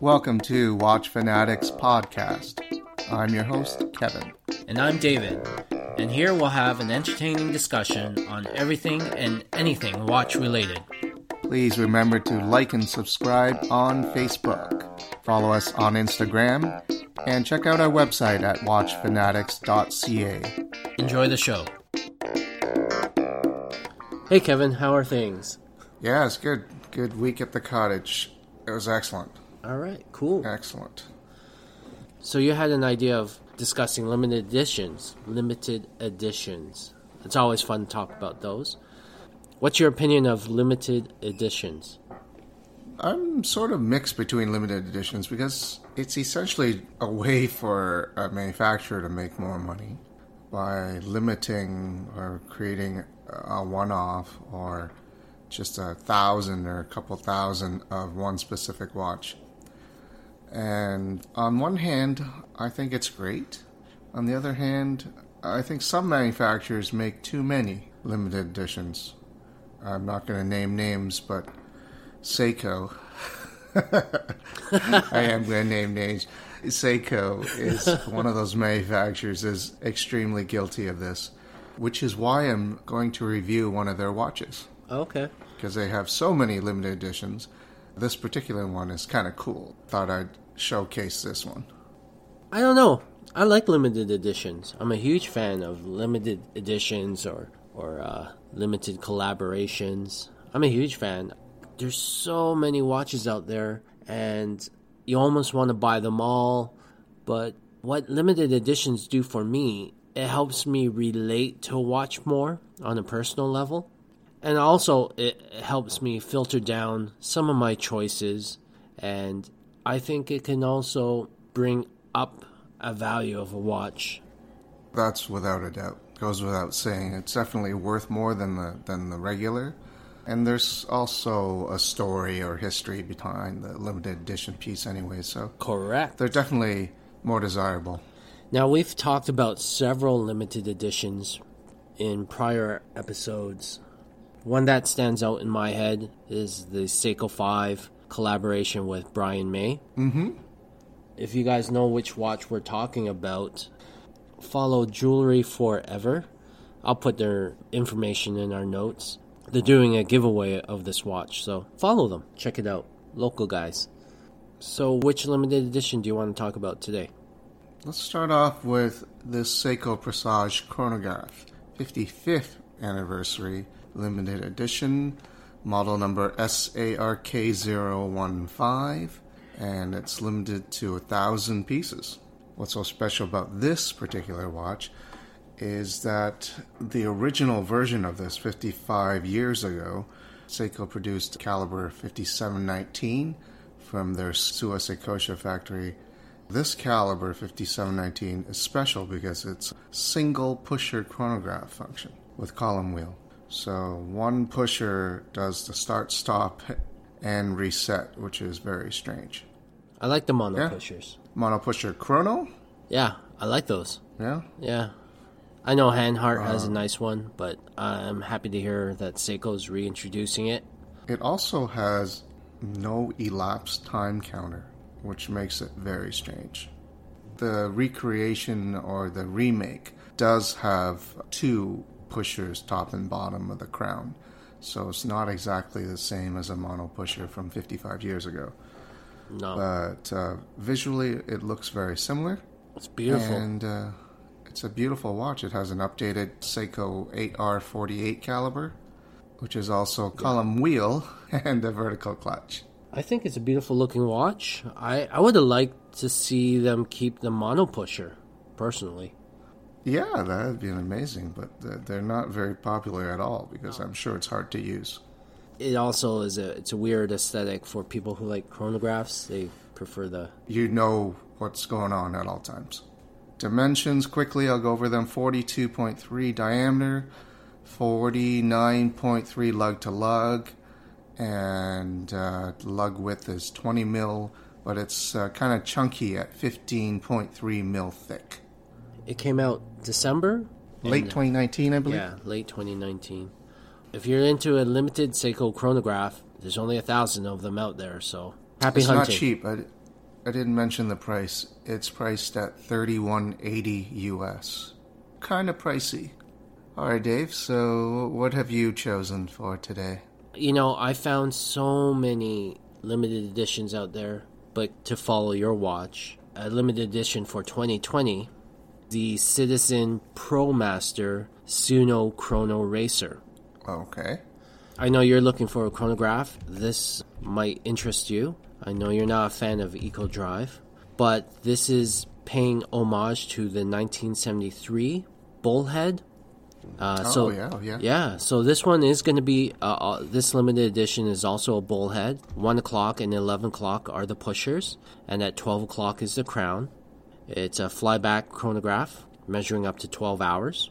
Welcome to Watch Fanatics Podcast. I'm your host, Kevin. And I'm David. And here we'll have an entertaining discussion on everything and anything watch related. Please remember to like and subscribe on Facebook. Follow us on Instagram and check out our website at watchfanatics.ca. Enjoy the show. Hey Kevin, how are things? Yeah, it's good. Good week at the cottage. It was excellent. All right, cool. Excellent. So you had an idea of discussing limited editions. Limited editions. It's always fun to talk about those. What's your opinion of limited editions? I'm sort of mixed between limited editions because it's essentially a way for a manufacturer to make more money by limiting or creating a one off or just a thousand or a couple thousand of one specific watch. And on one hand, I think it's great. On the other hand, I think some manufacturers make too many limited editions. I'm not going to name names, but Seiko. I am going to name names. Seiko is one of those manufacturers is extremely guilty of this, which is why I'm going to review one of their watches Okay. because they have so many limited editions. This particular one is kind of cool. Thought I'd showcase this one. I don't know. I like limited editions. I'm a huge fan of limited editions or or uh, limited collaborations. I'm a huge fan. There's so many watches out there, and you almost want to buy them all. But what limited editions do for me, it helps me relate to a watch more on a personal level. And also, it helps me filter down some of my choices. And I think it can also bring up a value of a watch. That's without a doubt. Goes without saying. It's definitely worth more than the than the regular. And there's also a story or history behind the limited edition piece anyway, so Correct. they're definitely more desirable. Now, we've talked about several limited editions in prior episodes. One that stands out in my head is the Seiko 5 collaboration with Brian May. Mm-hmm. If you guys know which watch we're talking about, follow Jewelry Forever. I'll put their information in our notes. They're doing a giveaway of this watch, so follow them. Check it out. Local guys. So, which limited edition do you want to talk about today? Let's start off with this Seiko Presage chronograph, 55th anniversary limited edition, model number SARK015, and it's limited to a thousand pieces. What's so special about this particular watch is that the original version of this 55 years ago, Seiko produced caliber 5719 from their Suwa Seikosha factory. This caliber 5719 is special because it's single pusher chronograph function with column wheel. So one pusher does the start, stop, and reset, which is very strange. I like the mono Yeah. pushers. Mono pusher chrono? Yeah, I like those. Yeah. Yeah. I know Hanhart has a um, nice one, but I'm happy to hear that Seiko's reintroducing it. It also has no elapsed time counter, which makes it very strange. The recreation or the remake does have two pushers top and bottom of the crown. so it's not exactly the same as a mono pusher from 55 years ago. No, But uh, visually, it looks very similar. it's beautiful. And uh, it's a beautiful watch. It has an updated Seiko 8R48 caliber, which is also column wheel and a vertical clutch. I think it's a beautiful looking watch. I, I would have liked to see them keep the mono pusher, personally. Yeah, that would be amazing, but they're not very popular at all because I'm sure it's hard to use. It also is a it's a weird aesthetic for people who like chronographs. They prefer the You know what's going on at all times. Dimensions, quickly, I'll go over them 42.3 diameter, 49.3 lug to lug, and uh, lug width is 20 mil, but it's uh, kind of chunky at 15.3 mil thick. It came out December. Late And- uh, 2019, I believe. Yeah, late 2019. If you're into a limited Seiko chronograph, there's only a thousand of them out there. So happy it's hunting. not cheap. I, I didn't mention the price. It's priced at 3180 US. Kind of pricey. All right, Dave. So, what have you chosen for today? You know, I found so many limited editions out there, but to follow your watch, a limited edition for 2020, the Citizen ProMaster Tsuno Chrono Racer. Okay. I know you're looking for a chronograph. This might interest you. I know you're not a fan of Eco Drive, but this is paying homage to the 1973 Bullhead. Uh, Oh, so yeah, yeah. yeah. So this one is going to be uh, uh, this limited edition is also a bullhead. One o'clock and eleven o'clock are the pushers, and at twelve o'clock is the crown. It's a flyback chronograph measuring up to twelve hours.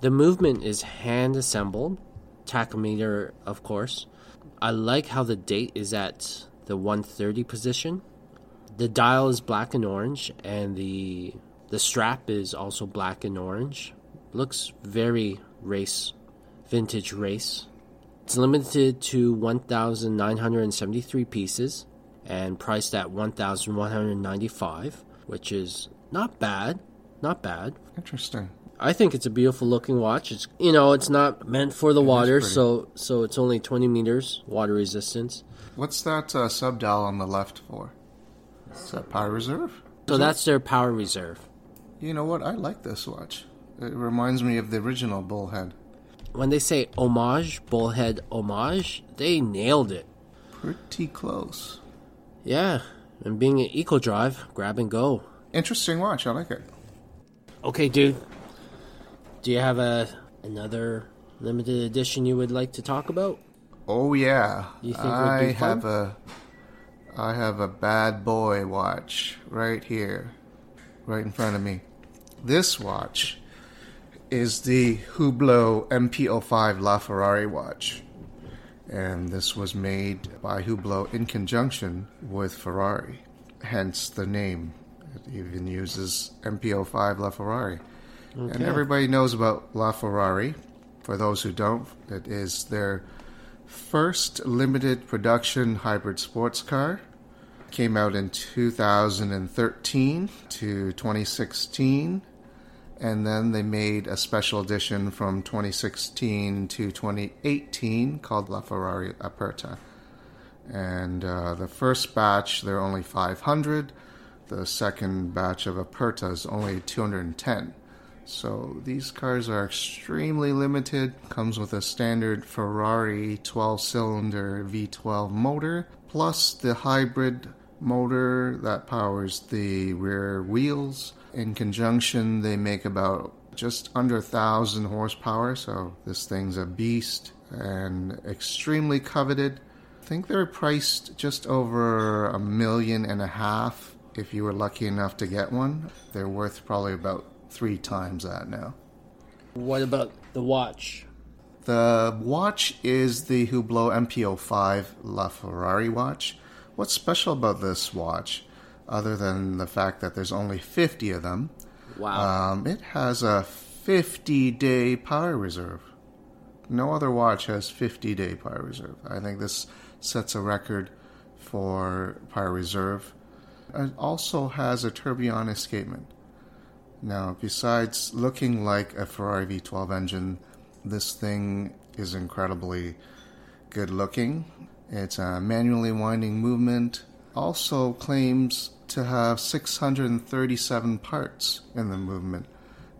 The movement is hand assembled, tachometer, of course. I like how the date is at the 130 position. The dial is black and orange, and the the strap is also black and orange. Looks very race, vintage race. It's limited to 1,973 pieces and priced at 1,195, which is not bad. Not bad. Interesting. I think it's a beautiful looking watch. It's you know it's not meant for the water, so so it's only 20 meters water resistance. What's that uh, sub dial on the left for? Is that power reserve? So that's their power reserve. You know what? I like this watch. It reminds me of the original Bullhead. When they say homage, bullhead homage, they nailed it. Pretty close. Yeah, and being an eco drive, grab and go. Interesting watch. I like it. Okay, dude. Do you have a another limited edition you would like to talk about? Oh yeah. You think it would I be fun? have a I have a bad boy watch right here. Right in front of me. This watch is the Hublot MP-05 LaFerrari watch. And this was made by Hublot in conjunction with Ferrari. Hence the name. It even uses MP-05 LaFerrari. And everybody knows about LaFerrari. For those who don't, it is their first limited production hybrid sports car. Came out in 2013 to 2016. And then they made a special edition from 2016 to 2018 called LaFerrari Aperta. And uh, the first batch, there are only 500. The second batch of Aperta is only 210. So these cars are extremely limited. Comes with a standard Ferrari 12-cylinder V12 motor, plus the hybrid motor that powers the rear wheels. In conjunction, they make about just under a thousand horsepower. So this thing's a beast and extremely coveted. I think they're priced just over a million and a half if you were lucky enough to get one. They're worth probably about three times that now. What about the watch? The watch is the Hublot MP-05 La Ferrari watch. What's special about this watch, other than the fact that there's only 50 of them, Wow. um, it has a 50 day power reserve. No other watch has 50 day power reserve. I think this sets a record for power reserve. It also has a tourbillon escapement. Now, besides looking like a Ferrari V12 engine, this thing is incredibly good looking. It's a manually winding movement. Also claims to have 637 parts in the movement,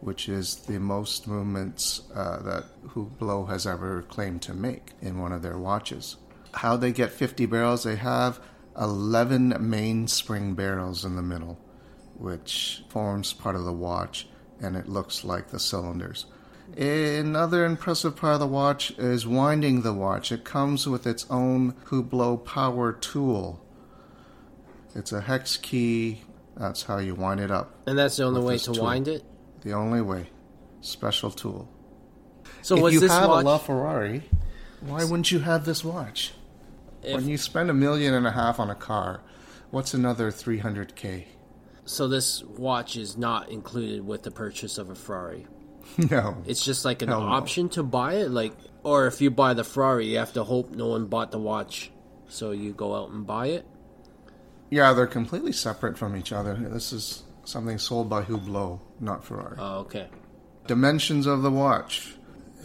which is the most movements uh, that Hublot has ever claimed to make in one of their watches. How they get 50 barrels, they have 11 mainspring barrels in the middle, which forms part of the watch, and it looks like the cylinders. Another impressive part of the watch is winding the watch. It comes with its own Hublot power tool. It's a hex key. That's how you wind it up. And that's the only way to tool. wind it. The only way. Special tool. So if you have watch? a LaFerrari, why wouldn't you have this watch? If- when you spend a million and a half on a car, what's another 300k? so this watch is not included with the purchase of a Ferrari. no. It's just like an Hell no. option to buy it, like, or if you buy the Ferrari, you have to hope no one bought the watch, so you go out and buy it. Yeah, they're completely separate from each other. This is something sold by Hublot, not Ferrari. Oh, okay. Dimensions of the watch.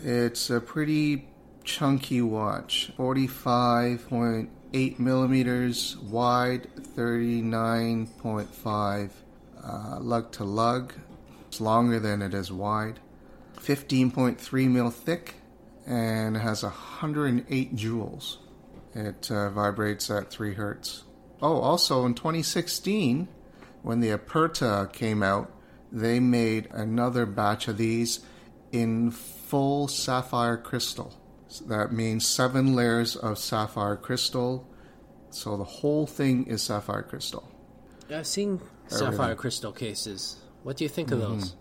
It's a pretty chunky watch. 45.8 millimeters wide, 39.5 uh, lug to lug. It's longer than it is wide. 15.3 mil thick and has 108 jewels. It uh, vibrates at 3 hertz. Oh, also in 2016, when the Aperta came out, they made another batch of these in full sapphire crystal. So that means seven layers of sapphire crystal. So the whole thing is sapphire crystal. Yeah, I've seen sapphire crystal cases. What do you think of Mm-hmm. those?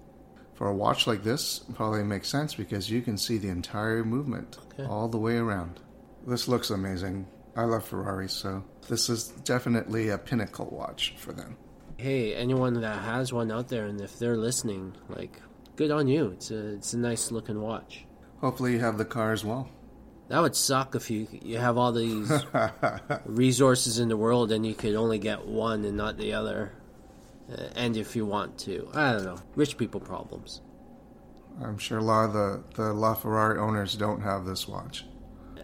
For a watch like this, it probably makes sense because you can see the entire movement Okay. all the way around. This looks amazing. I love Ferraris, so this is definitely a pinnacle watch for them. Hey, anyone that has one out there, and if they're listening, like, good on you. It's a it's a nice looking watch. Hopefully, you have the car as well. That would suck if you you have all these resources in the world and you could only get one and not the other. Uh, and if you want to, I don't know, rich people problems. I'm sure a lot of the, the LaFerrari owners don't have this watch.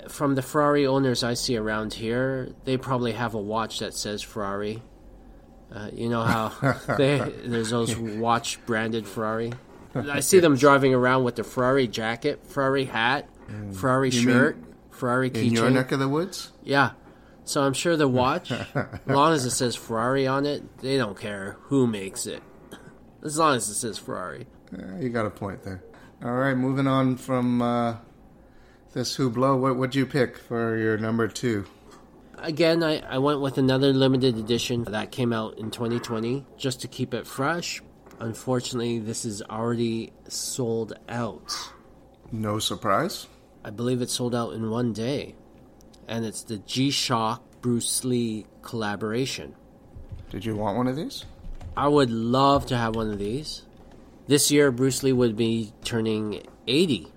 From the Ferrari owners I see around here, they probably have a watch that says Ferrari. Uh, you know how they, there's those watch branded Ferrari. I see them driving around with the Ferrari jacket, Ferrari hat, Ferrari Mm. You shirt, Ferrari keychain. In your neck of the woods? Yeah. So I'm sure the watch, as long as it says Ferrari on it, they don't care who makes it. As long as it says Ferrari. Yeah, you got a point there. All right, moving on from uh, this Hublot, what would you pick for your number two? Again, I, I went with another limited edition that came out in 2020 just to keep it fresh. Unfortunately, this is already sold out. No surprise. I believe it sold out in one day. And it's the G Shock Bruce Lee collaboration. Did you want one of these? I would love to have one of these. This year, Bruce Lee would be turning 80.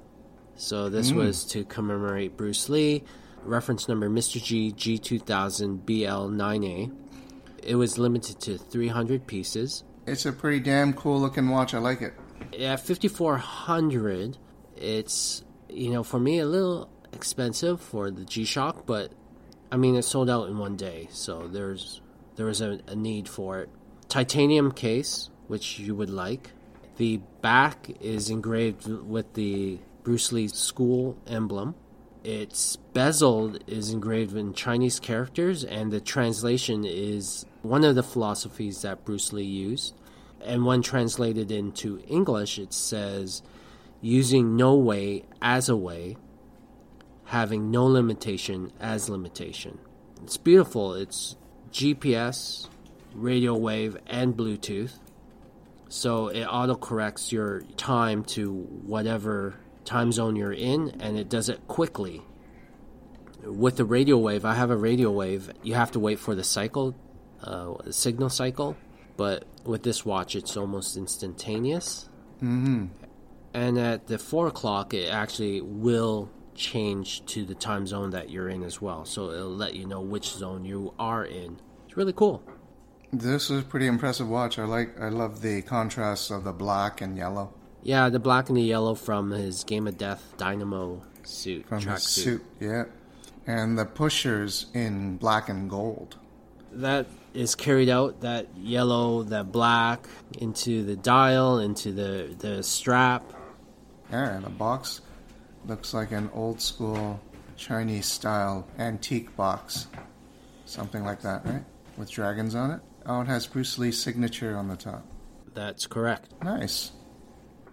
So this mm. was to commemorate Bruce Lee. Reference number Mr. G G2000 BL9A. It was limited to 300 pieces. It's a pretty damn cool looking watch. I like it. Yeah, 5400, it's, you know, for me a little expensive for the G-Shock, but I mean it sold out in one day, so there's there was a, a need for it. Titanium case, which you would like. The back is engraved with the Bruce Lee school emblem. Its bezel is engraved in Chinese characters, and the translation is one of the philosophies that Bruce Lee used. And when translated into English, it says, using no way as a way, having no limitation as limitation. It's beautiful. It's GPS, radio wave, and Bluetooth. So it auto corrects your time to whatever time zone you're in, and it does it quickly. With the radio wave, I have a radio wave. You have to wait for the cycle, uh, signal cycle, but with this watch, it's almost instantaneous. Mm-hmm. And at the four o'clock, it actually will change to the time zone that you're in as well. So it'll let you know which zone you are in. It's really cool. This is a pretty impressive watch. I like. I love the contrast of the black and yellow Yeah, the black and the yellow from his Game of Death Dynamo suit, from track his suit. suit. Yeah, And the pushers in black and gold. That is carried out that yellow, that black into the dial, into the the strap. Yeah, and the box looks like an old school Chinese style antique box. Something like that, right? With dragons on it. Oh, it has Bruce Lee's signature on the top. That's correct. Nice.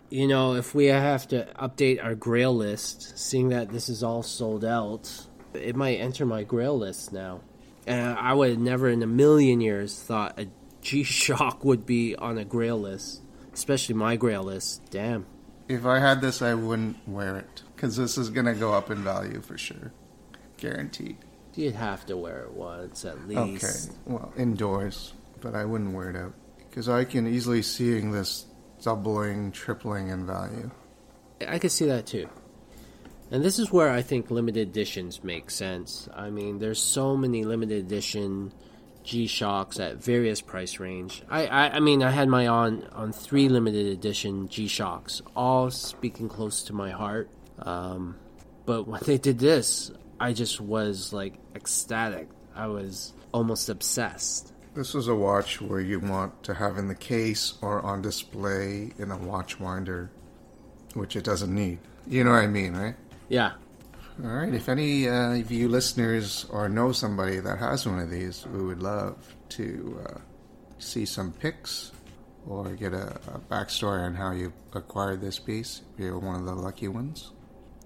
You know, if we have to update our grail list, seeing that this is all sold out, it might enter my grail list now. And I would have never in a million years thought a G Shock would be on a grail list, especially my grail list. Damn. If I had this, I wouldn't wear it because this is going to go up in value for sure. Guaranteed. You'd have to wear it once at least. Okay, well, indoors, but I wouldn't wear it out because I can easily seeing this doubling, tripling in value. I could see that too. And this is where I think limited editions make sense. I mean, there's so many limited edition G Shocks at various price range. I, I, I mean, I had my on on three limited edition G Shocks, all speaking close to my heart. Um, but when they did this, I just was like ecstatic. I was almost obsessed. This is a watch where you want to have in the case or on display in a watch winder, which it doesn't need. You know what I mean, right? Yeah. All right. If any uh, of you listeners or know somebody that has one of these, we would love to uh, see some pics or get a, a, backstory on how you acquired this piece. If you're one of the lucky ones.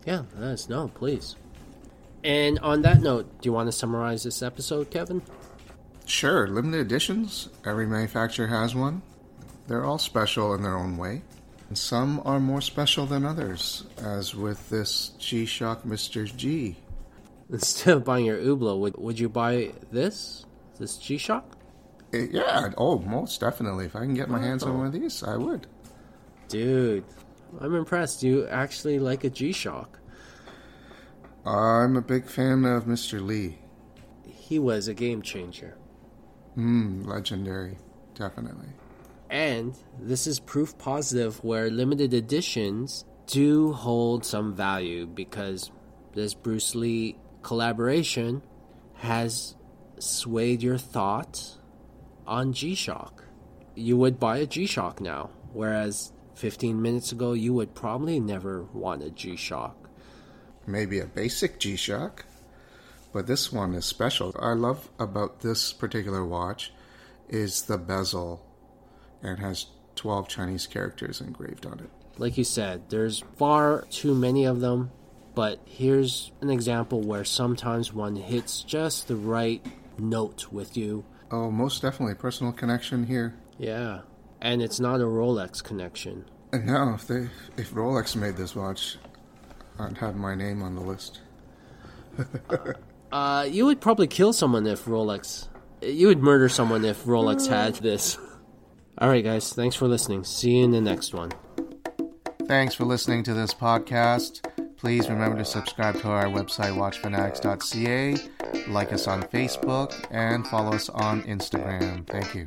Yeah, let us know, please. And on that note, do you want to summarize this episode, Kevin? Sure. Limited editions. Every manufacturer has one. They're all special in their own way. And some are more special than others, as with this G Shock Mr. G. Instead of buying your Hublot, would, would you buy this? This G Shock? Yeah, oh, most definitely. If I can get my hands on one of these, I would. Dude, I'm impressed. You actually like a G Shock. I'm a big fan of Mr. Lee. He was a game changer. Hmm, legendary. Definitely. And this is proof positive where limited editions do hold some value because this Bruce Lee collaboration has swayed your thought on G Shock. You would buy a G Shock now, whereas 15 minutes ago you would probably never want a G Shock. Maybe a basic G Shock, but this one is special. I love about this particular watch is the bezel and has 12 Chinese characters engraved on it. Like you said, there's far too many of them, but here's an example where sometimes one hits just the right note with you. Oh, most definitely personal connection here. Yeah, and it's not a Rolex connection. And now, if they if Rolex made this watch, I'd have my name on the list. uh, you would probably kill someone if Rolex. You would murder someone if Rolex had this. All right, guys. Thanks for listening. See you in the next one. Thanks for listening to this podcast. Please remember to subscribe to our website, watchfanatics.ca, like us on Facebook, and follow us on Instagram. Thank you.